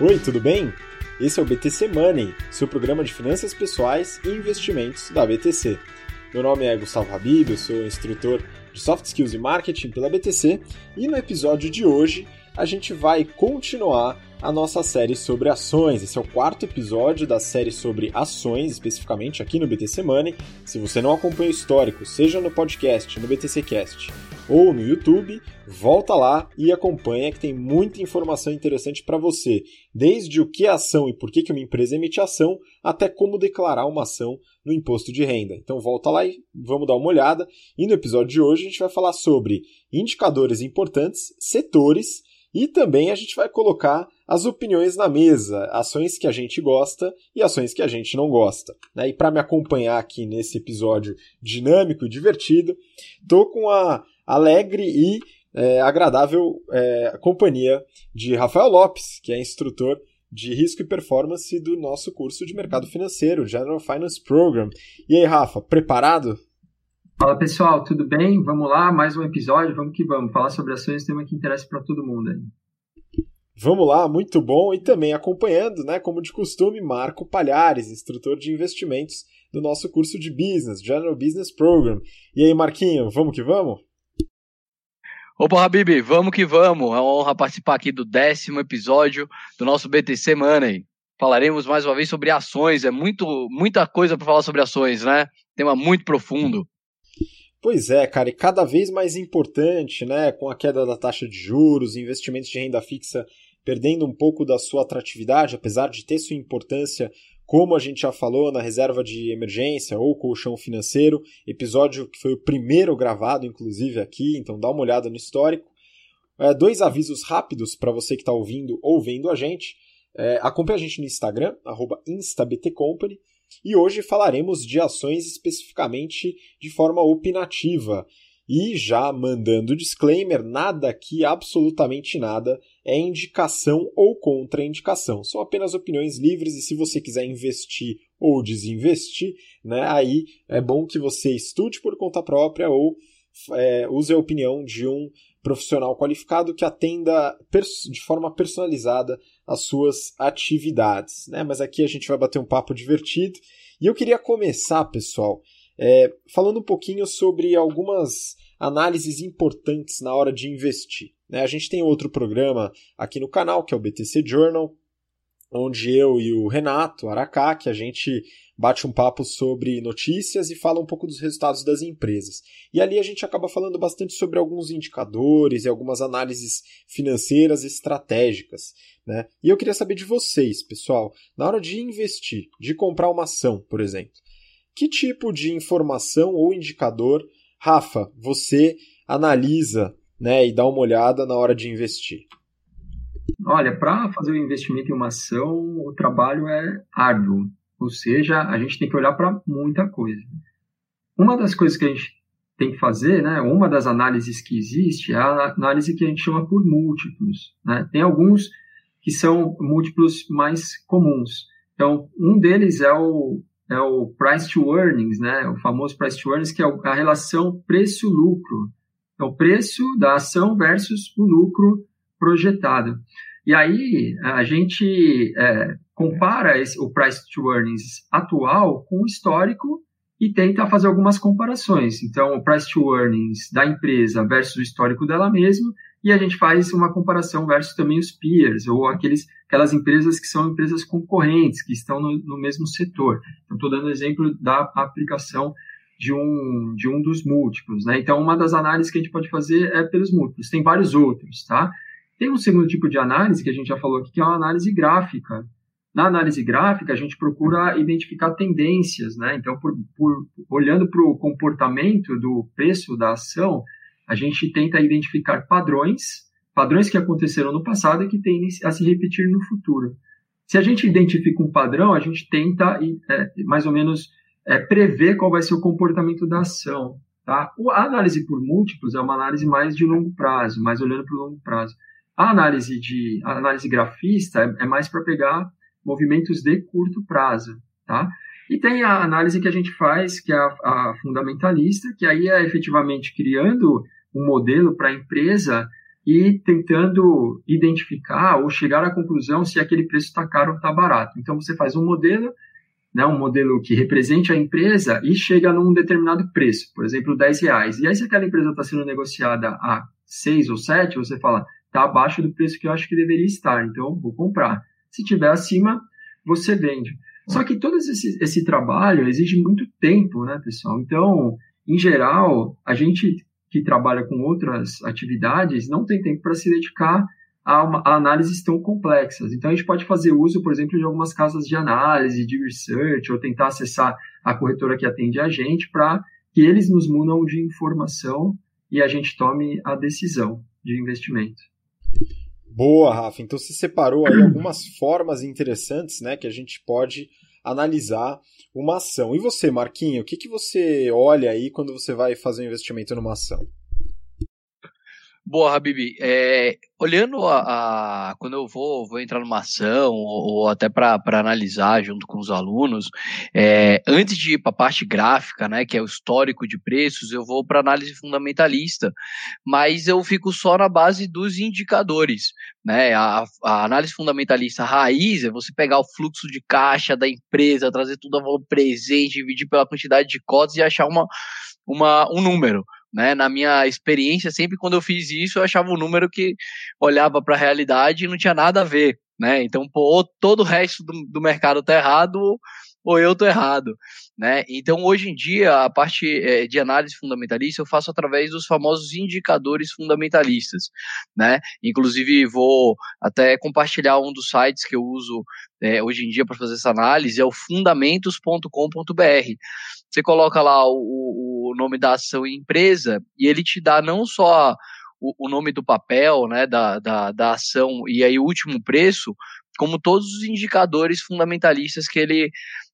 Oi, tudo bem? Esse é o BTC Money, seu programa de finanças pessoais e investimentos da BTC. Meu nome é Gustavo Habib, eu sou instrutor de Soft Skills e Marketing pela BTC e no episódio de hoje a gente vai continuar a nossa série sobre ações. Esse é o quarto episódio da série sobre ações, especificamente aqui no BTC Money. Se você não acompanha o histórico, seja no podcast, no BTC Cast ou no YouTube, volta lá e acompanha que tem muita informação interessante para você, desde o que é ação e por que uma empresa emite ação, até como declarar uma ação no imposto de renda. Então volta lá e vamos dar uma olhada. E no episódio de hoje a gente vai falar sobre indicadores importantes, setores e também a gente vai colocar as opiniões na mesa, ações que a gente gosta e ações que a gente não gosta. Né? E para me acompanhar aqui nesse episódio dinâmico e divertido, estou com a alegre e é, agradável é, companhia de Rafael Lopes, que é instrutor de risco e performance do nosso curso de mercado financeiro, General Finance Program. E aí, Rafa, preparado? Fala pessoal, tudo bem? Vamos lá, mais um episódio, vamos que vamos. Falar sobre ações, tema que interessa para todo mundo aí. Vamos lá, muito bom. E também acompanhando, né, como de costume, Marco Palhares, instrutor de investimentos do nosso curso de Business, General Business Program. E aí, Marquinho, vamos que vamos? Opa, Habib, vamos que vamos. É uma honra participar aqui do décimo episódio do nosso BTC Money. Falaremos mais uma vez sobre ações. É muito, muita coisa para falar sobre ações, né? Tema muito profundo. Pois é, cara, e cada vez mais importante, né, com a queda da taxa de juros, investimentos de renda fixa perdendo um pouco da sua atratividade, apesar de ter sua importância, como a gente já falou na reserva de emergência ou colchão financeiro, episódio que foi o primeiro gravado, inclusive, aqui, então dá uma olhada no histórico. É, dois avisos rápidos para você que está ouvindo ou vendo a gente. É, acompanhe a gente no Instagram, instabtcompany, e hoje falaremos de ações especificamente de forma opinativa. E já mandando disclaimer, nada aqui, absolutamente nada, é indicação ou contraindicação. São apenas opiniões livres e se você quiser investir ou desinvestir, né, aí é bom que você estude por conta própria ou é, use a opinião de um profissional qualificado que atenda de forma personalizada as suas atividades. Né? Mas aqui a gente vai bater um papo divertido. E eu queria começar, pessoal, é, falando um pouquinho sobre algumas análises importantes na hora de investir. Né? A gente tem outro programa aqui no canal, que é o BTC Journal, onde eu e o Renato Aracá, que a gente bate um papo sobre notícias e fala um pouco dos resultados das empresas. E ali a gente acaba falando bastante sobre alguns indicadores e algumas análises financeiras estratégicas. Né? E eu queria saber de vocês, pessoal, na hora de investir, de comprar uma ação, por exemplo, que tipo de informação ou indicador, Rafa, você analisa né, e dá uma olhada na hora de investir? Olha, para fazer o um investimento em uma ação, o trabalho é árduo. Ou seja, a gente tem que olhar para muita coisa. Uma das coisas que a gente tem que fazer, né, uma das análises que existe é a análise que a gente chama por múltiplos. Né? Tem alguns que são múltiplos mais comuns. Então, um deles é o, é o price to earnings, né? o famoso price to earnings, que é a relação preço-lucro. É o preço da ação versus o lucro projetado. E aí, a gente é, compara esse, o price to earnings atual com o histórico e tenta fazer algumas comparações. Então, o price to earnings da empresa versus o histórico dela mesma, e a gente faz uma comparação versus também os peers, ou aqueles, aquelas empresas que são empresas concorrentes, que estão no, no mesmo setor. Então, estou dando exemplo da aplicação de um, de um dos múltiplos. Né? Então, uma das análises que a gente pode fazer é pelos múltiplos. Tem vários outros, tá? Tem um segundo tipo de análise, que a gente já falou aqui, que é uma análise gráfica. Na análise gráfica, a gente procura identificar tendências, né? Então, por, por, olhando para o comportamento do preço da ação, a gente tenta identificar padrões, padrões que aconteceram no passado e que tendem a se repetir no futuro. Se a gente identifica um padrão, a gente tenta é, mais ou menos é, prever qual vai ser o comportamento da ação. Tá? A análise por múltiplos é uma análise mais de longo prazo, mais olhando para o longo prazo. A análise de a análise grafista é, é mais para pegar movimentos de curto prazo, tá? E tem a análise que a gente faz, que é a, a fundamentalista, que aí é efetivamente criando um modelo para a empresa e tentando identificar ou chegar à conclusão se aquele preço está caro ou está barato. Então você faz um modelo, né, um modelo que represente a empresa e chega num determinado preço, por exemplo, 10 reais. E aí se aquela empresa está sendo negociada a 6 ou 7, você fala, está abaixo do preço que eu acho que deveria estar, então vou comprar. Se tiver acima, você vende. Só que todo esse, esse trabalho exige muito tempo, né, pessoal? Então, em geral, a gente que trabalha com outras atividades não tem tempo para se dedicar a, uma, a, análises tão complexas. Então, a gente pode fazer uso, por exemplo, de algumas casas de análise, de research, ou tentar acessar a corretora que atende a gente para que eles nos munam de informação e a gente tome a decisão de investimento. Boa, Rafa. Então você separou aí algumas formas interessantes, né, que a gente pode analisar uma ação. E você, Marquinho, o que, que você olha aí quando você vai fazer um investimento numa ação? Boa, Habibi. É, olhando a, a, quando eu vou, vou entrar numa ação ou, ou até para analisar junto com os alunos, é, antes de ir para a parte gráfica, né, que é o histórico de preços, eu vou para análise fundamentalista, mas eu fico só na base dos indicadores, né? A, a, análise fundamentalista raiz é você pegar o fluxo de caixa da empresa, trazer tudo a valor presente, dividir pela quantidade de cotas e achar uma, uma, um número né? Na minha experiência, sempre quando eu fiz isso, eu achava um número que olhava para a realidade e não tinha nada a ver, né? Então, pô, todo o resto do, do mercado tá errado ou eu tô errado, né? Então, hoje em dia, a parte é, de análise fundamentalista eu faço através dos famosos indicadores fundamentalistas, né? Inclusive, vou até compartilhar um dos sites que eu uso é, hoje em dia para fazer essa análise, é o fundamentos.com.br. Você coloca lá o, o nome da ação e empresa e ele te dá não só o, o nome do papel, né, da, da, da ação e aí o último preço, como todos os indicadores fundamentalistas que ele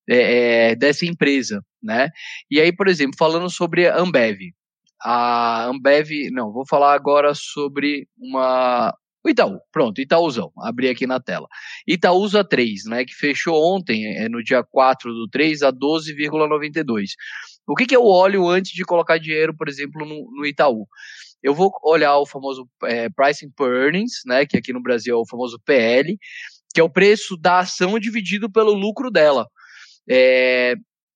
é, é, dessa empresa, né? E aí, por exemplo, falando sobre a Ambev, a Ambev, não, vou falar agora sobre uma o Itaú, pronto, Itaúzão, abri aqui na tela. Itaúsa 3, né, que fechou ontem, é, no dia 4 do 3, a 12,92. O que, que eu olho antes de colocar dinheiro, por exemplo, no, no Itaú? Eu vou olhar o famoso é, Pricing per Earnings, né, que aqui no Brasil é o famoso PL, que é o preço da ação dividido pelo lucro dela. É,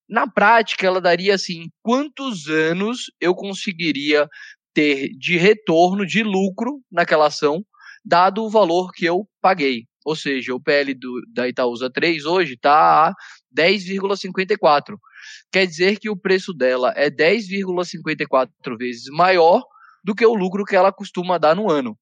na prática, ela daria assim: quantos anos eu conseguiria ter de retorno, de lucro naquela ação, dado o valor que eu paguei. Ou seja, o PL do, da Itaúsa 3 hoje está a 10,54. Quer dizer que o preço dela é 10,54 vezes maior do que o lucro que ela costuma dar no ano.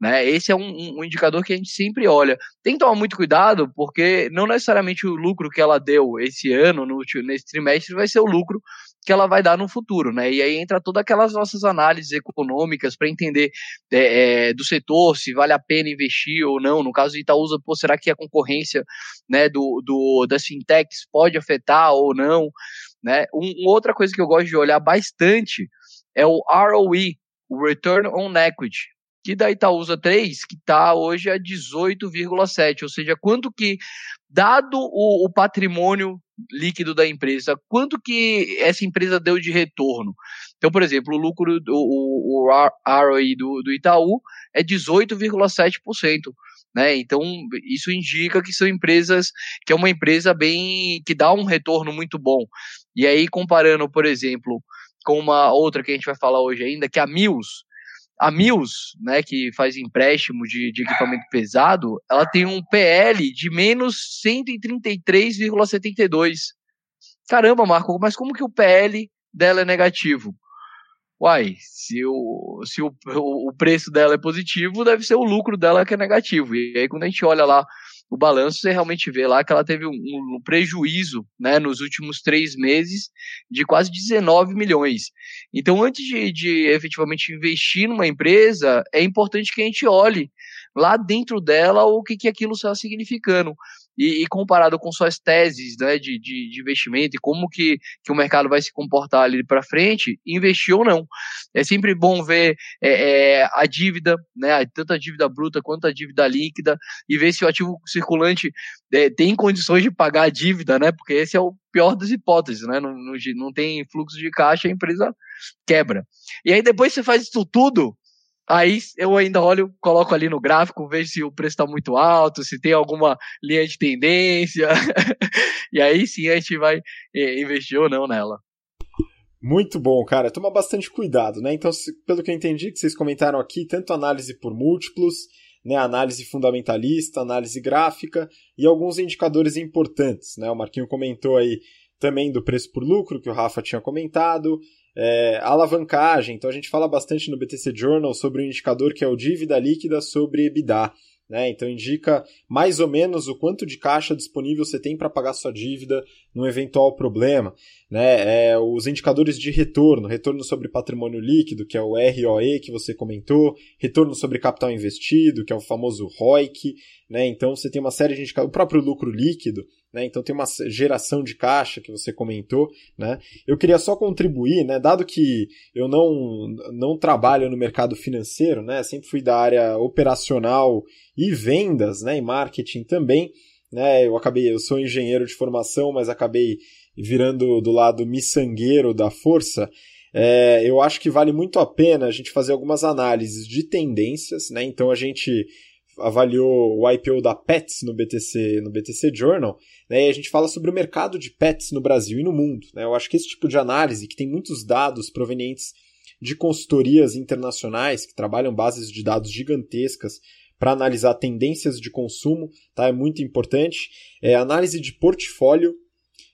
Né? Esse é um, um, indicador que a gente sempre olha. Tem que tomar muito cuidado, porque não necessariamente o lucro que ela deu esse ano, no, nesse trimestre, vai ser o lucro que ela vai dar no futuro, né? E aí entra todas aquelas nossas análises econômicas para entender é, é, do setor se vale a pena investir ou não. No caso de Itaúsa, pô, será que a concorrência né, do, do, das fintechs pode afetar ou não? Né? Um, outra coisa que eu gosto de olhar bastante é o ROE, o Return on Equity, que da Itaúsa 3, que está hoje a 18,7, ou seja, quanto que, dado o, o, patrimônio líquido da empresa, quanto que essa empresa deu de retorno? Então, por exemplo, o lucro, o, o ROI do, do Itaú é 18,7%. Né? Então, isso indica que são empresas, que é uma empresa bem, que dá um retorno muito bom. E aí, comparando, por exemplo, com uma outra que a gente vai falar hoje ainda, que é a Mills, a Mills, né, que faz empréstimo de, de equipamento pesado, ela tem um PL de menos 133,72. Caramba, Marco, mas como que o PL dela é negativo? Uai, se, o, se o, o preço dela é positivo, deve ser o lucro dela que é negativo. E aí, quando a gente olha lá o balanço, você realmente vê lá que ela teve um, um, prejuízo né, nos últimos três meses de quase 19 milhões. Então, antes de, de efetivamente investir numa empresa, é importante que a gente olhe lá dentro dela o que, que aquilo está significando e, e, comparado com suas teses né, de, de, de, investimento e como que, que o mercado vai se comportar ali para frente, investir ou não. É sempre bom ver é, é, a dívida, né, tanto a dívida bruta quanto a dívida líquida, e ver se o ativo circulante é, tem condições de pagar a dívida, né, porque esse é o pior das hipóteses, né, não, não, não tem fluxo de caixa, a empresa quebra. E aí depois você faz isso tudo, Aí eu ainda olho, coloco ali no gráfico, vejo se o preço está muito alto, se tem alguma linha de tendência. e aí sim a gente vai eh, investir ou não nela. Muito bom, cara. Toma bastante cuidado, né? Então, pelo que eu entendi que vocês comentaram aqui, tanto análise por múltiplos, né, análise fundamentalista, análise gráfica e alguns indicadores importantes, né? O Marquinho comentou aí também do preço por lucro, que o Rafa tinha comentado, é, alavancagem. Então a gente fala bastante no BTC Journal sobre o um indicador que é o dívida líquida sobre EBITDA. Né? Então indica mais ou menos o quanto de caixa disponível você tem para pagar sua dívida num eventual problema. Né? É, os indicadores de retorno, retorno sobre patrimônio líquido, que é o ROE que você comentou, retorno sobre capital investido, que é o famoso ROIC. Né? Então você tem uma série de indicadores, o próprio lucro líquido, né? Então tem uma geração de caixa que você comentou, né? Eu queria só contribuir, né? Dado que eu não, não trabalho no mercado financeiro, né? Sempre fui da área operacional e vendas, né? E marketing também, né? Eu acabei, eu sou engenheiro de formação, mas acabei virando do lado miçangueiro da força. É, eu acho que vale muito a pena a gente fazer algumas análises de tendências, né? Então a gente avaliou o IPO da Pets no BTC, no BTC Journal, né, e a gente fala sobre o mercado de pets no Brasil e no mundo. Né? Eu acho que esse tipo de análise, que tem muitos dados provenientes de consultorias internacionais que trabalham bases de dados gigantescas para analisar tendências de consumo, tá? é muito importante. É, análise de portfólio,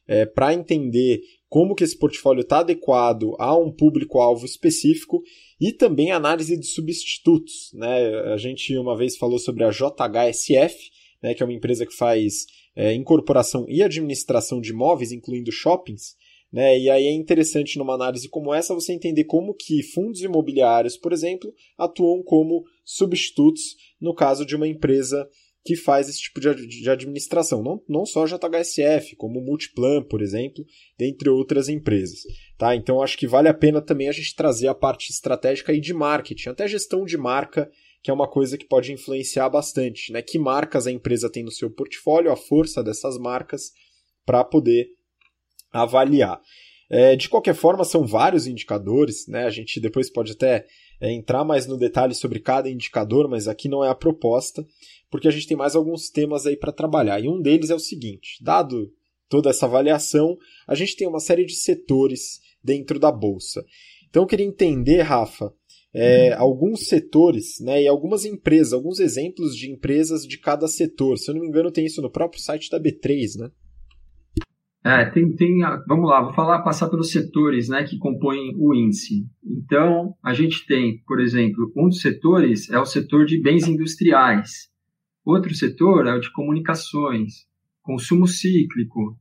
é, para entender como que esse portfólio está adequado a um público-alvo específico e também análise de substitutos. Né? A gente uma vez falou sobre a JHSF, né, que é uma empresa que faz é, incorporação e administração de imóveis, incluindo shoppings. Né? E aí é interessante numa análise como essa você entender como que fundos imobiliários, por exemplo, atuam como substitutos no caso de uma empresa que faz esse tipo de, de administração. Não, não só JHSF, como Multiplan, por exemplo, dentre outras empresas. Tá? Então acho que vale a pena também a gente trazer a parte estratégica e de marketing, até gestão de marca, que é uma coisa que pode influenciar bastante. Né? Que marcas a empresa tem no seu portfólio, a força dessas marcas, para poder avaliar. É, de qualquer forma, são vários indicadores, né? A gente depois pode até é, entrar mais no detalhe sobre cada indicador, mas aqui não é a proposta, porque a gente tem mais alguns temas aí para trabalhar. E um deles é o seguinte: dado toda essa avaliação, a gente tem uma série de setores dentro da bolsa. Então eu queria entender, Rafa, é, uhum. alguns setores né, e algumas empresas, alguns exemplos de empresas de cada setor. Se eu não me engano, tem isso no próprio site da B3, né? É, tem, tem, vamos lá, vou falar, passar pelos setores né, que compõem o índice. Então, a gente tem, por exemplo, um dos setores é o setor de bens industriais. Outro setor é o de comunicações, consumo cíclico,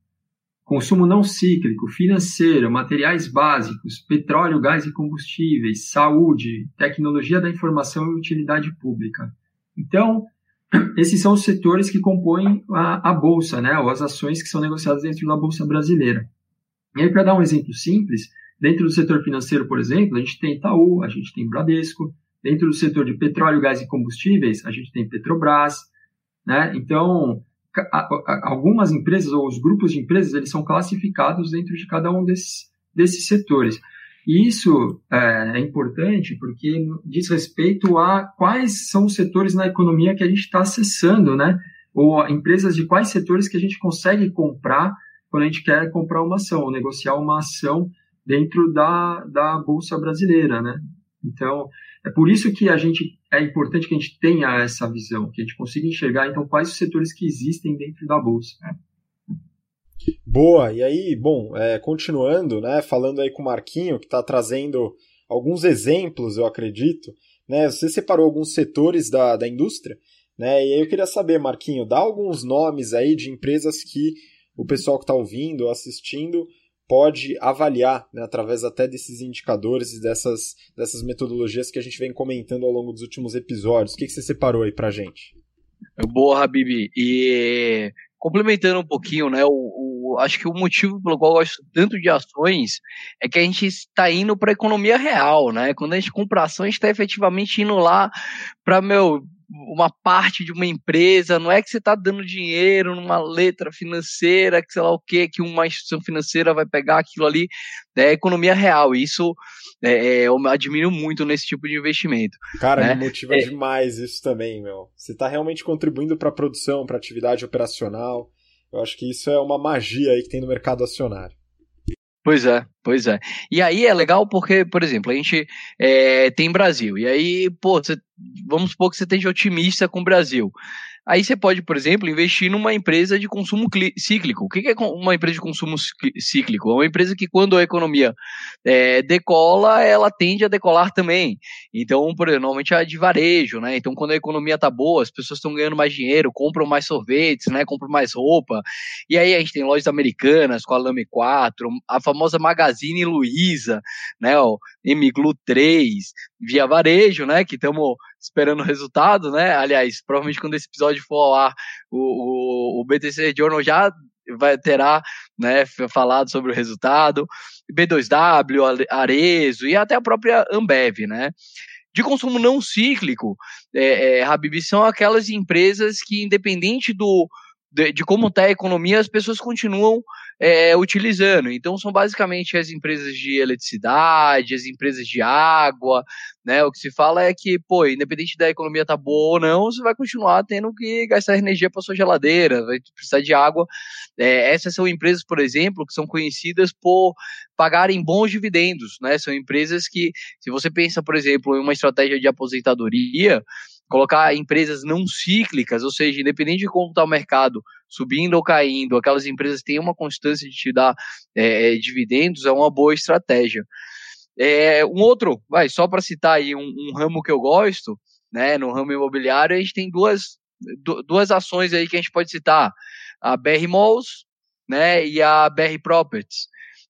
consumo não cíclico, financeiro, materiais básicos, petróleo, gás e combustíveis, saúde, tecnologia da informação e utilidade pública. Então, esses são os setores que compõem a, a bolsa, né, ou as ações que são negociadas dentro da bolsa brasileira. E aí, para dar um exemplo simples, dentro do setor financeiro, por exemplo, a gente tem Itaú, a gente tem Bradesco, dentro do setor de petróleo, gás e combustíveis, a gente tem Petrobras, né? Então, algumas empresas ou os grupos de empresas eles são classificados dentro de cada um desses, desses setores. Isso é, é, importante porque diz respeito a quais são os setores na economia que a gente está acessando, né? Ou empresas de quais setores que a gente consegue comprar quando a gente quer comprar uma ação, ou negociar uma ação dentro da, da Bolsa Brasileira, né? Então, é por isso que a gente é importante que a gente tenha essa visão, que a gente consiga enxergar, então, quais os setores que existem dentro da Bolsa. Né? Boa, e aí, bom, é, continuando, né, falando aí com o Marquinho, que está trazendo alguns exemplos, eu acredito, né, você separou alguns setores da, da indústria, né, e aí eu queria saber, Marquinho, dá alguns nomes aí de empresas que o pessoal que está ouvindo ou assistindo pode avaliar, né, através até desses indicadores e dessas, dessas metodologias que a gente vem comentando ao longo dos últimos episódios. O que, que você separou aí pra gente? Boa, Habibi. E complementando um pouquinho, né, o, o, acho que o motivo pelo qual eu gosto tanto de ações é que a gente está indo para a economia real, né? Quando a gente compra ações, está efetivamente indo lá para meu uma parte de uma empresa, não é que você está dando dinheiro numa letra financeira, que sei lá o que, que uma instituição financeira vai pegar aquilo ali, né, é economia real. Isso é, é, eu admiro muito nesse tipo de investimento. Cara, né? me motiva é... demais isso também, meu. Você está realmente contribuindo para a produção, para a atividade operacional. Eu acho que isso é uma magia aí que tem no mercado acionário. Pois é, pois é. E aí é legal porque, por exemplo, a gente é, tem Brasil. E aí, pô, vamos supor que você esteja otimista com o Brasil. Aí você pode, por exemplo, investir numa empresa de consumo cíclico. O que é uma empresa de consumo cíclico? É uma empresa que, quando a economia é, decola, ela tende a decolar também. Então, por exemplo, normalmente é de varejo, né? Então, quando a economia está boa, as pessoas estão ganhando mais dinheiro, compram mais sorvetes, né? Compram mais roupa. E aí a gente tem lojas americanas com a Lame 4, a famosa Magazine Luiza, né? O Emiglu 3, via varejo, né? Que estamos esperando o resultado, né? Aliás, provavelmente quando esse episódio for ao ar, o, o, o BTC Journal já vai terá né, falado sobre o resultado, B2W, Arezo e até a própria Ambev, né? De consumo não cíclico, é, é, Habib, são aquelas empresas que, independente do, de, de como está a economia, as pessoas continuam é, utilizando. Então, são basicamente as empresas de eletricidade, as empresas de água, né? O que se fala é que, pô, independente da economia tá boa ou não, você vai continuar tendo que gastar energia para sua geladeira, vai precisar de água. É, essas são empresas, por exemplo, que são conhecidas por pagarem bons dividendos, né? São empresas que, se você pensa, por exemplo, em uma estratégia de aposentadoria, colocar empresas não cíclicas, ou seja, independente de como está o mercado, subindo ou caindo, aquelas empresas têm uma constância de te dar é, é dividendos, é uma boa estratégia. É, um outro, vai, só para citar aí um, um, ramo que eu gosto, né, no ramo imobiliário, a gente tem duas, duas ações aí que a gente pode citar, a BR Malls, né, e a BR Properties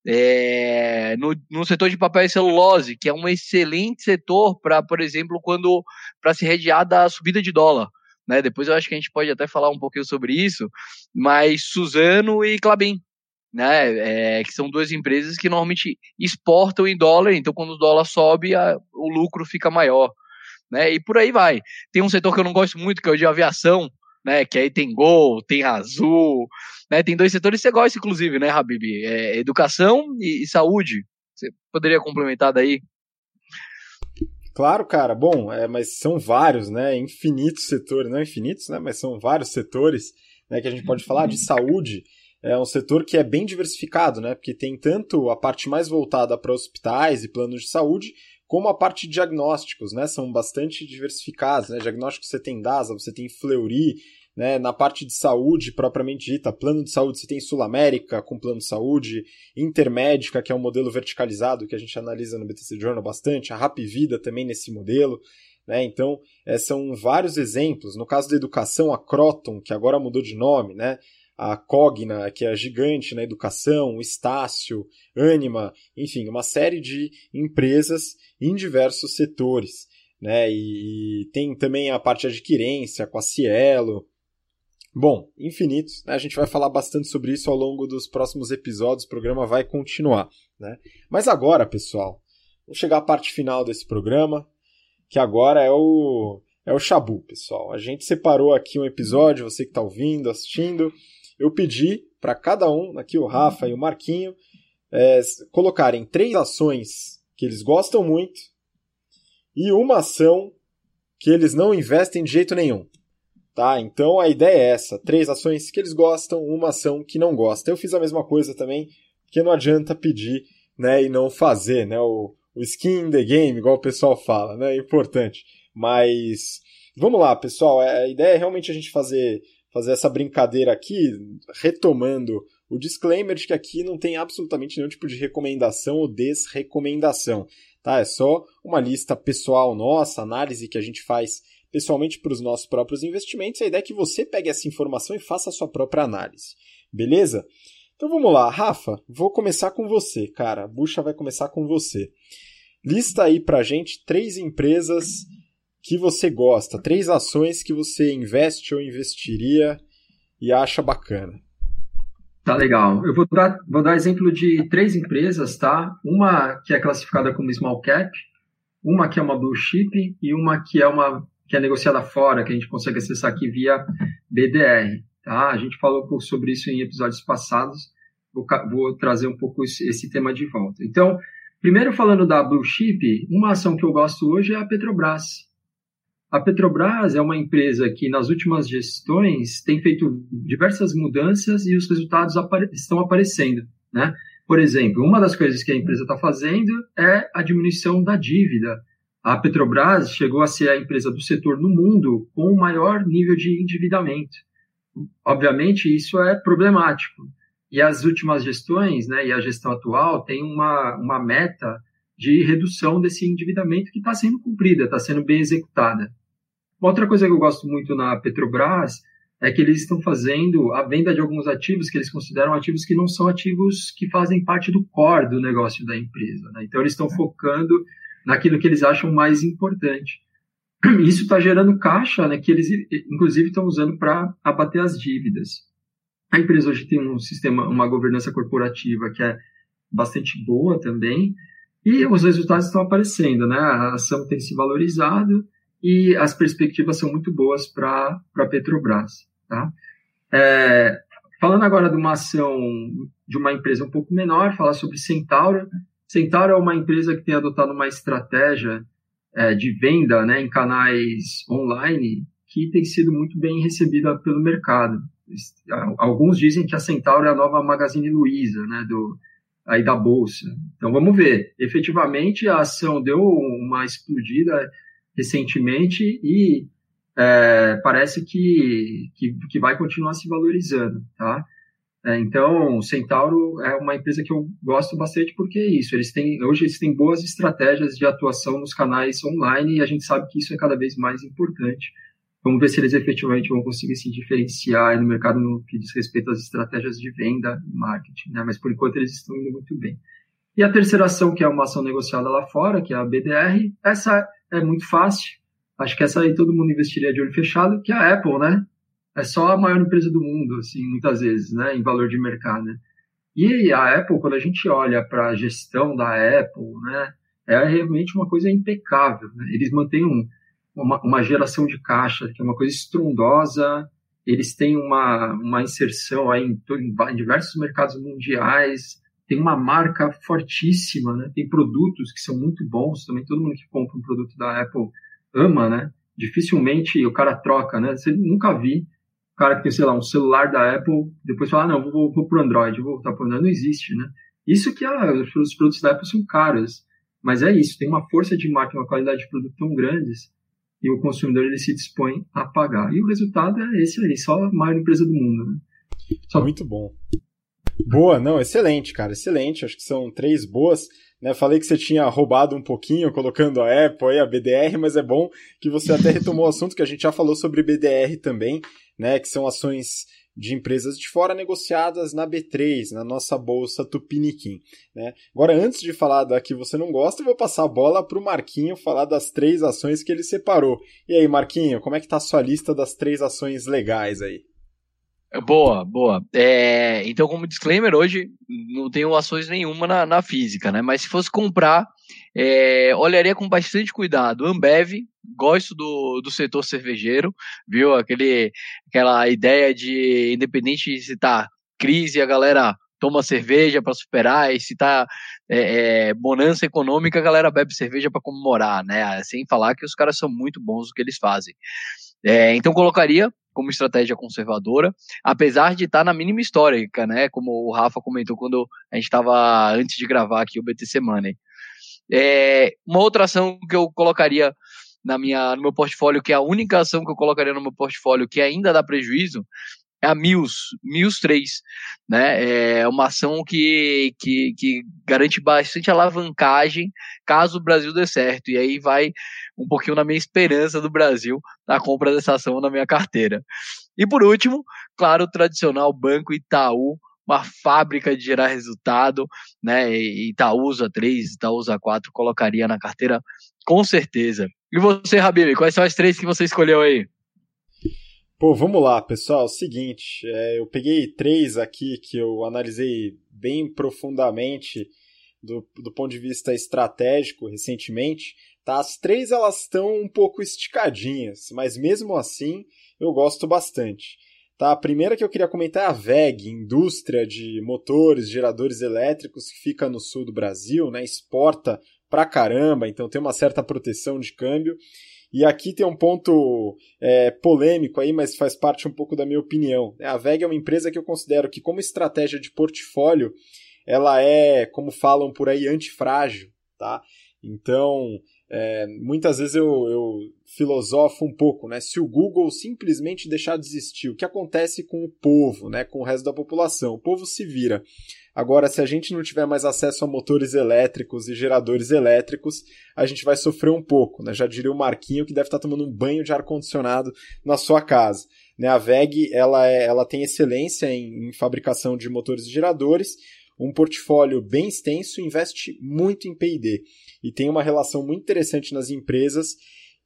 é, no, no setor de papel e celulose, que é um excelente setor para, por exemplo, quando para se rediar da subida de dólar. Né? Depois eu acho que a gente pode até falar um pouquinho sobre isso, mas Suzano e Clabin, né? É, que são duas empresas que normalmente exportam em dólar, então quando o dólar sobe, a, o lucro fica maior. Né? E por aí vai. Tem um setor que eu não gosto muito, que é o de aviação, né? Que aí tem Gol, tem Azul, né? Tem dois setores que você gosta, inclusive, né, Habib? É educação e, e saúde. Você poderia complementar daí? Claro, cara. Bom, é, mas são vários, né? Infinitos setores, não infinitos, né? Mas são vários setores, né? Que a gente pode falar de saúde. É um setor que é bem diversificado, né? Porque tem tanto a parte mais voltada para hospitais e planos de saúde, como a parte de diagnósticos, né? São bastante diversificados, né? Diagnósticos você tem DASA, você tem Fleury, né? Na parte de saúde propriamente dita, plano de saúde você tem Sul América com plano de saúde, Intermédica, que é um modelo verticalizado que a gente analisa no BTC Journal bastante, a Rap Vida também nesse modelo. Né? Então, é, são vários exemplos. No caso da educação, a Croton, que agora mudou de nome, né? a Cogna, que é gigante na educação, o Estácio, Anima, enfim, uma série de empresas em diversos setores. Né? E, e tem também a parte de adquirência com a Cielo. Bom, infinitos. Né? A gente vai falar bastante sobre isso ao longo dos próximos episódios. O programa vai continuar. Né? Mas agora, pessoal, vamos chegar à parte final desse programa, que agora é o é o Shabu, pessoal. A gente separou aqui um episódio, você que está ouvindo, assistindo, eu pedi para cada um, aqui o Rafa e o Marquinho, é, colocarem três ações que eles gostam muito e uma ação que eles não investem de jeito nenhum. Tá? Então a ideia é essa: três ações que eles gostam, uma ação que não gosta. Eu fiz a mesma coisa também, porque não adianta pedir né, e não fazer, né? O, o skin in the game, igual o pessoal fala, né? É importante. Mas vamos lá, pessoal. É, a ideia é realmente a gente fazer fazer essa brincadeira aqui, retomando o disclaimer de que aqui não tem absolutamente nenhum tipo de recomendação ou desrecomendação, tá? É só uma lista pessoal nossa, análise que a gente faz pessoalmente para os nossos próprios investimentos. A ideia é que você pegue essa informação e faça a sua própria análise, beleza? Então vamos lá, Rafa, vou começar com você, cara. A bucha vai começar com você. Lista aí pra gente três empresas que você gosta, três ações que você investe ou investiria e acha bacana. Tá legal. Eu vou dar, vou dar exemplo de três empresas, tá? Uma que é classificada como small cap, uma que é uma blue chip e uma que é uma que é negociada fora, que a gente consegue acessar aqui via BDR. Tá? A gente falou um pouco sobre isso em episódios passados, vou, vou trazer um pouco esse, esse, tema de volta. Então, primeiro falando da Blue Chip, uma ação que eu gosto hoje é a Petrobras. A Petrobras é uma empresa que nas últimas gestões tem feito diversas mudanças e os resultados apare estão aparecendo. Né? Por exemplo, uma das coisas que a empresa está fazendo é a diminuição da dívida. A Petrobras chegou a ser a empresa do setor no mundo com o maior nível de endividamento. Obviamente, isso é problemático. E as últimas gestões, né, e a gestão atual, tem uma, uma meta de redução desse endividamento que está sendo cumprida, está sendo bem executada. Uma outra coisa que eu gosto muito na Petrobras é que eles estão fazendo a venda de alguns ativos que eles consideram ativos que não são ativos que fazem parte do core do negócio da empresa. Né? Então, eles estão focando naquilo que eles acham mais importante. Isso está gerando caixa, né, que eles, inclusive, estão usando para abater as dívidas. A empresa hoje tem um sistema, uma governança corporativa que é bastante boa também, e os resultados estão aparecendo, né? A ação tem se valorizado e as perspectivas são muito boas para a Petrobras, tá? É, falando agora de uma ação de uma empresa um pouco menor, falar sobre Centauro. Centauro é uma empresa que tem adotado uma estratégia é, de venda né, em canais online que tem sido muito bem recebida pelo mercado. Alguns dizem que a Centauro é a nova Magazine Luiza, né, do, aí da bolsa. Então vamos ver. Efetivamente a ação deu uma explodida recentemente e é, parece que, que, que, vai continuar se valorizando, tá? É, então, Centauro é uma empresa que eu gosto bastante porque é isso. Eles têm, hoje eles têm boas estratégias de atuação nos canais online e a gente sabe que isso é cada vez mais importante. Vamos ver se eles efetivamente vão conseguir se diferenciar no mercado no que diz respeito às estratégias de venda e marketing, né? Mas por enquanto eles estão indo muito bem. E a terceira ação, que é uma ação negociada lá fora, que é a BDR, essa é muito fácil. Acho que essa aí todo mundo investiria de olho fechado, que é a Apple, né? É só a maior empresa do mundo, assim, muitas vezes, né, em valor de mercado. Né? E a Apple, quando a gente olha para a gestão da Apple, né, é realmente uma coisa impecável. Né? Eles mantêm um, uma, uma, geração de caixa que é uma coisa estrondosa. Eles têm uma, uma inserção aí em, em diversos mercados mundiais. Tem uma marca fortíssima, né? Tem produtos que são muito bons também. Todo mundo que compra um produto da Apple ama, né? Dificilmente o cara troca, né? Você nunca vi cara que tem, sei lá, um celular da Apple, depois fala, ah, não, vou, vou, pro Android, vou voltar pro Android, não existe, né? Isso que ah, os produtos da Apple são caros, mas é isso, tem uma força de marca, uma qualidade de produto tão grandes, e o consumidor ele se dispõe a pagar. E o resultado é esse aí, só a maior empresa do mundo, né? Só... Muito bom. Boa, não, excelente, cara, excelente. Acho que são três boas. Né, falei que você tinha roubado um pouquinho colocando a Apple e a BDR, mas é bom que você até retomou o assunto que a gente já falou sobre BDR também né, que são ações de empresas de fora negociadas na B3, na nossa bolsa Tupiniquim. Né? Agora, antes de falar da que você não gosta, eu vou passar a bola para o Marquinho falar das três ações que ele separou. E aí, Marquinho, como é que está a sua lista das três ações legais aí? Boa, boa. É, então, como disclaimer, hoje não tenho ações nenhuma na, na física, né? Mas se fosse comprar, é, olharia com bastante cuidado. Ambev, gosto do, do setor cervejeiro, viu? Aquele, aquela ideia de, independente se tá crise, a galera toma cerveja para superar, e se tá é, é, bonança econômica, a galera bebe cerveja para comemorar, né? Sem falar que os caras são muito bons no que eles fazem. É, então colocaria como estratégia conservadora, apesar de estar tá na mínima histórica, né? Como o Rafa comentou quando a gente estava antes de gravar aqui o BTC Money. É, uma outra ação que eu colocaria na minha, no meu portfólio, que é a única ação que eu colocaria no meu portfólio que ainda dá prejuízo, a Mills, Mills 3, né? É uma ação que, que, que garante bastante alavancagem caso o Brasil dê certo. E aí vai um pouquinho na minha esperança do Brasil na compra dessa ação na minha carteira. E por último, claro, o tradicional Banco Itaú, uma fábrica de gerar resultado, né? Itaúsa 3, Itaúsa 4, colocaria na carteira com certeza. E você, Rabib, quais são as três que você escolheu aí? Pô, vamos lá, pessoal. Seguinte, é, eu peguei três aqui que eu analisei bem profundamente do, do ponto de vista estratégico recentemente Tá? As três elas estão um pouco esticadinhas, mas mesmo assim eu gosto bastante. Tá? A primeira que eu queria comentar é a VEG, indústria de motores, geradores elétricos que fica no sul do Brasil, né? exporta pra caramba, então tem uma certa proteção de câmbio. E aqui tem um ponto é, polêmico aí, mas faz parte um pouco da minha opinião. A VEG é uma empresa que eu considero que, como estratégia de portfólio, ela é, como falam por aí, antifrágil. Tá? Então, é, muitas vezes eu, eu filosofo um pouco, né? Se o Google simplesmente deixar de existir, o que acontece com o povo, né? Com o resto da população? O povo se vira. Agora, se a gente não tiver mais acesso a motores elétricos e geradores elétricos, a gente vai sofrer um pouco, né? Já diria o Marquinho que deve estar tomando um banho de ar-condicionado na sua casa. Né? A VEG ela, é, ela tem excelência em, em fabricação de motores e geradores, um portfólio bem extenso, investe muito em P&D e tem uma relação muito interessante nas empresas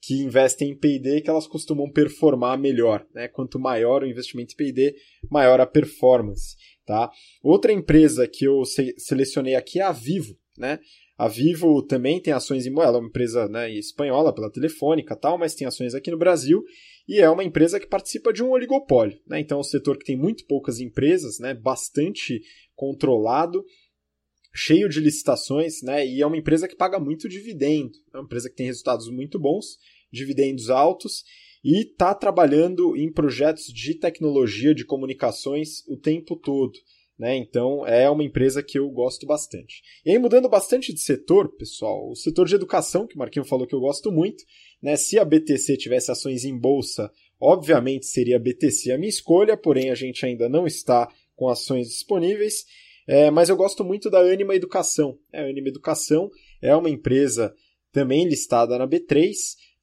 que investem em P&D que elas costumam performar melhor. Né? Quanto maior o investimento em P&D, maior a performance. Tá? Outra empresa que eu se selecionei aqui é a Vivo. Né? A Vivo também tem ações em ela é uma empresa né, espanhola pela telefônica tal, mas tem ações aqui no Brasil e é uma empresa que participa de um oligopólio. Né? Então é um setor que tem muito poucas empresas, né, bastante controlado cheio de licitações, né? E é uma empresa que paga muito dividendo. É uma empresa que tem resultados muito bons, dividendos altos e está trabalhando em projetos de tecnologia de comunicações o tempo todo. Né? Então é uma empresa que eu gosto bastante. E aí, mudando bastante de setor, pessoal, o setor de educação, que o Marquinho falou que eu gosto muito, né? Se a BTC tivesse ações em bolsa, obviamente seria a BTC a minha escolha, porém a gente ainda não está com ações disponíveis. É, mas eu gosto muito da Anima Educação. É, a Anima Educação é uma empresa também listada na B3,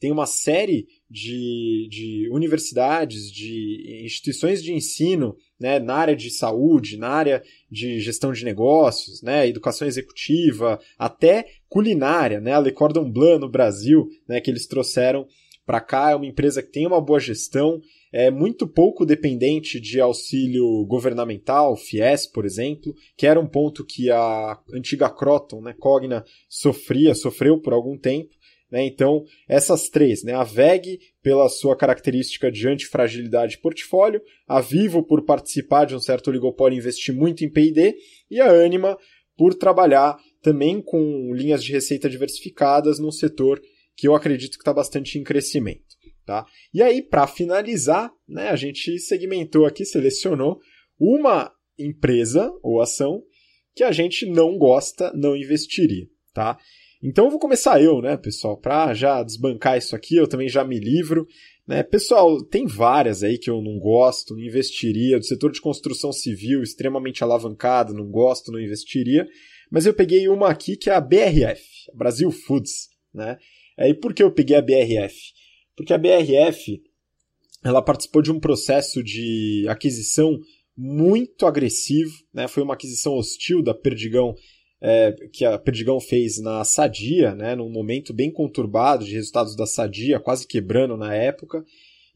tem uma série de, de universidades, de instituições de ensino né, na área de saúde, na área de gestão de negócios, né, educação executiva, até culinária, né, a Le Cordon Bleu no Brasil, né, que eles trouxeram para cá. É uma empresa que tem uma boa gestão, é muito pouco dependente de auxílio governamental, FIES, por exemplo, que era um ponto que a antiga Croton, né, Cogna, sofria, sofreu por algum tempo. Né? Então, essas três, né? a VEG, pela sua característica de antifragilidade de portfólio, a Vivo, por participar de um certo oligopólio e investir muito em PD, e a Anima, por trabalhar também com linhas de receita diversificadas num setor que eu acredito que está bastante em crescimento. Tá? E aí, para finalizar, né, a gente segmentou aqui, selecionou uma empresa ou ação que a gente não gosta, não investiria. Tá? Então eu vou começar eu, né, pessoal, para já desbancar isso aqui, eu também já me livro. Né? Pessoal, tem várias aí que eu não gosto, não investiria, do setor de construção civil, extremamente alavancado, não gosto, não investiria. Mas eu peguei uma aqui que é a BRF, Brasil Foods. Né? E por que eu peguei a BRF? Porque a BRF ela participou de um processo de aquisição muito agressivo, né? Foi uma aquisição hostil da Perdigão é, que a Perdigão fez na Sadia, né? Num momento bem conturbado de resultados da Sadia, quase quebrando na época.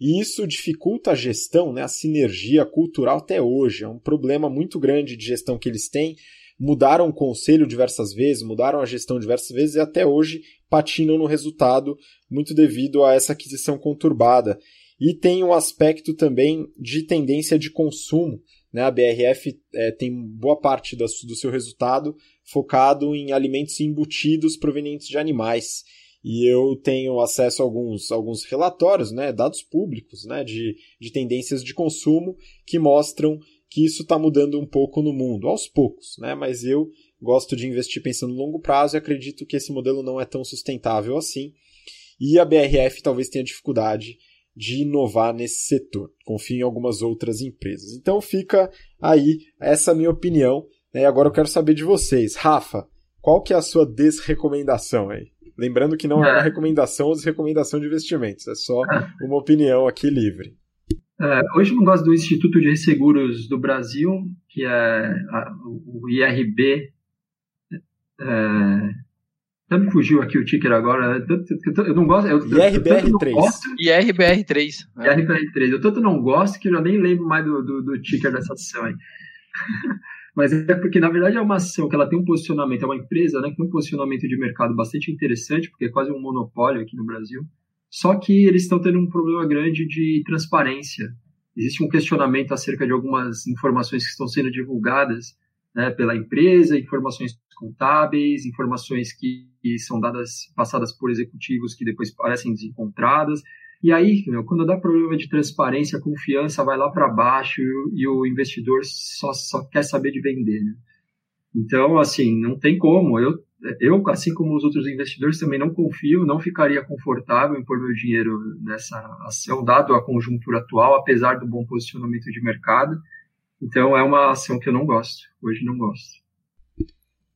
E isso dificulta a gestão, né? A sinergia cultural até hoje. É um problema muito grande de gestão que eles têm. Mudaram o conselho diversas vezes, mudaram a gestão diversas vezes e até hoje patinam no resultado, muito devido a essa aquisição conturbada. E tem um aspecto também de tendência de consumo. Né? A BRF é, tem boa parte do seu resultado focado em alimentos embutidos provenientes de animais. E eu tenho acesso a alguns, alguns relatórios, né, dados públicos né, de, de tendências de consumo que mostram que isso está mudando um pouco no mundo, aos poucos, né? Mas eu gosto de investir pensando no longo prazo e acredito que esse modelo não é tão sustentável assim. E a BRF talvez tenha dificuldade de inovar nesse setor. Confio em algumas outras empresas. Então fica aí essa minha opinião. Né? Agora eu quero saber de vocês. Rafa, qual que é a sua desrecomendação aí? Lembrando que não é, é uma recomendação ou desrecomendação de investimentos, é só é. uma opinião aqui livre. É, hoje eu não gosto do Instituto de Resseguros do Brasil, que é a, o IRB é, até me fugiu aqui o ticker agora. Né? Eu não gosto. Eu, IRBR3. IRBR3. IRBR3. Eu tanto não gosto que eu já nem lembro mais do, do, do ticker dessa ação aí. Mas é porque, na verdade, é uma ação que ela tem um posicionamento, é uma empresa né, que tem um posicionamento de mercado bastante interessante, porque é quase um monopólio aqui no Brasil. Só que eles estão tendo um problema grande de transparência. Existe um questionamento acerca de algumas informações que estão sendo divulgadas né, pela empresa, informações contábeis, informações que, que são dadas, passadas por executivos que depois parecem desencontradas. E aí, meu, quando dá problema de transparência, confiança vai lá para baixo e, e, o investidor só, só quer saber de vender. Né? Então, assim, não tem como. Eu, eu, assim como os outros investidores, também não confio, não ficaria confortável em pôr meu dinheiro nessa ação, dado a conjuntura atual, apesar do bom posicionamento de mercado. Então, é uma ação que eu não gosto. Hoje não gosto.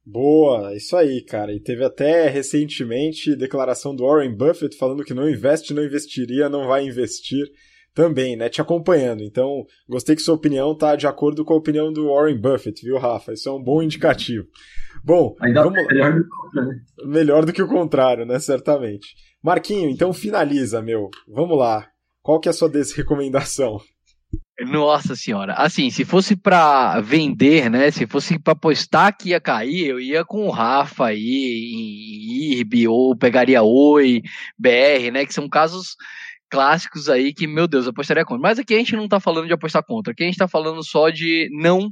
Boa, isso aí, cara. E teve até recentemente declaração do Warren Buffett falando que não investe, não investiria, não vai investir também, né? Te acompanhando. Então, gostei que sua opinião tá de acordo com a opinião do Warren Buffett, viu, Rafa? Isso é um bom indicativo. Bom, Ainda vamos... melhor do que né? Melhor do que o contrário, né? Certamente. Marquinho, então finaliza, meu. Vamos lá. Qual que é a sua desrecomendação? Nossa senhora, assim, se fosse para vender, né? Se fosse para apostar que ia cair, eu ia com o Rafa aí em IRB ou pegaria Oi, BR, né? Que são casos clássicos aí que, meu Deus, apostaria contra. Mas aqui a gente não tá falando de apostar contra, aqui a gente tá falando só de não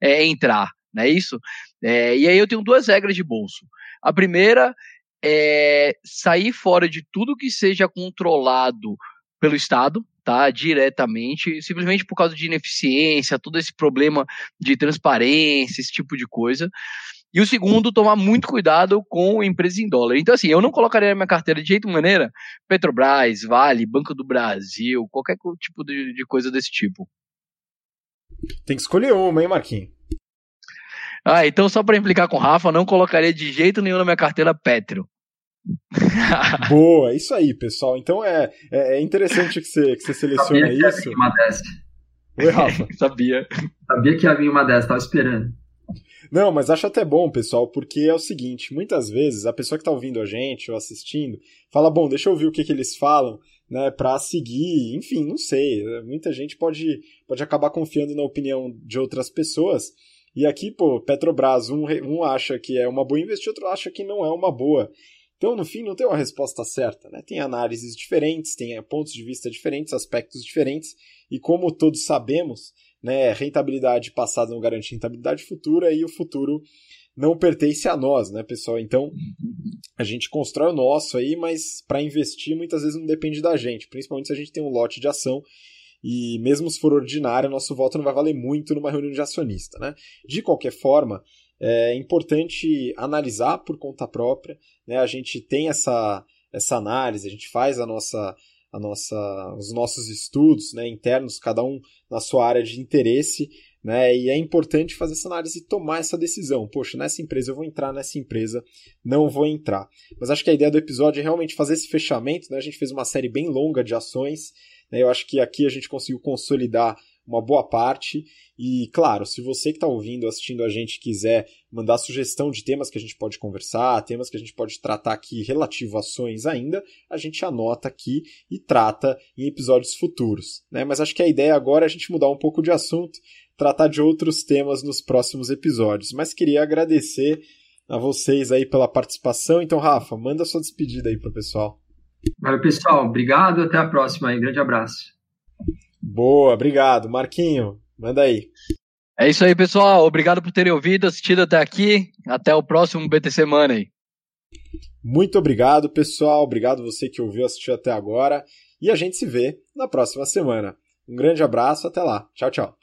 é, entrar, não é isso? É, e aí eu tenho duas regras de bolso. A primeira é sair fora de tudo que seja controlado pelo Estado, tá? Diretamente, simplesmente por causa de ineficiência, todo esse problema de transparência, esse tipo de coisa. E o segundo, tomar muito cuidado com empresas em dólar. Então, assim, eu não colocaria na minha carteira de jeito maneira Petrobras, Vale, Banco do Brasil, qualquer tipo de, de coisa desse tipo. Tem que escolher uma, hein, Marquinhos? Ah, então só para implicar com o Rafa, não colocaria de jeito nenhum na minha carteira Petro. Boa, isso aí, pessoal. Então é, é, é interessante que você, que você seleciona Sabia isso. Que uma dessa. Oi, Rafa. Sabia. Sabia que havia uma dessa, tava esperando. Não, mas acho até bom, pessoal, porque é o seguinte: muitas vezes a pessoa que está ouvindo a gente ou assistindo fala, bom, deixa eu ouvir o que, que eles falam, né, para seguir, enfim, não sei. Muita gente pode, pode acabar confiando na opinião de outras pessoas. E aqui, pô, Petrobras, um, um acha que é uma boa investir, outro acha que não é uma boa. Então, no fim, não tem uma resposta certa, né? Tem análises diferentes, tem pontos de vista diferentes, aspectos diferentes, e como todos sabemos, né, rentabilidade passada não garante rentabilidade futura e o futuro não pertence a nós, né, pessoal? Então, a gente constrói o nosso aí, mas para investir muitas vezes não depende da gente, principalmente se a gente tem um lote de ação e mesmo se for ordinário, nosso voto não vai valer muito numa reunião de acionista, né? De qualquer forma, é importante analisar por conta própria, né? A gente tem essa, essa análise, a gente faz a nossa, a nossa, os nossos estudos né, internos, cada um na sua área de interesse, né? E é importante fazer essa análise e tomar essa decisão. Poxa, nessa empresa eu vou entrar, nessa empresa não vou entrar. Mas acho que a ideia do episódio é realmente fazer esse fechamento. Né? A gente fez uma série bem longa de ações. Né? Eu acho que aqui a gente conseguiu consolidar uma boa parte. E, claro, se você que está ouvindo, assistindo a gente, quiser mandar sugestão de temas que a gente pode conversar, temas que a gente pode tratar aqui relativo a ações ainda, a gente anota aqui e trata em episódios futuros. Né? Mas acho que a ideia agora é a gente mudar um pouco de assunto, tratar de outros temas nos próximos episódios. Mas queria agradecer a vocês aí pela participação. Então, Rafa, manda sua despedida aí para o pessoal. Valeu, pessoal. Obrigado. Até a próxima. Aí. Grande abraço. Boa, obrigado. Marquinho, manda aí. É isso aí, pessoal. Obrigado por terem ouvido, assistido até aqui. Até o próximo BTC Money. Muito obrigado, pessoal. Obrigado você que ouviu assistiu até agora. E a gente se vê na próxima semana. Um grande abraço, até lá. Tchau, tchau.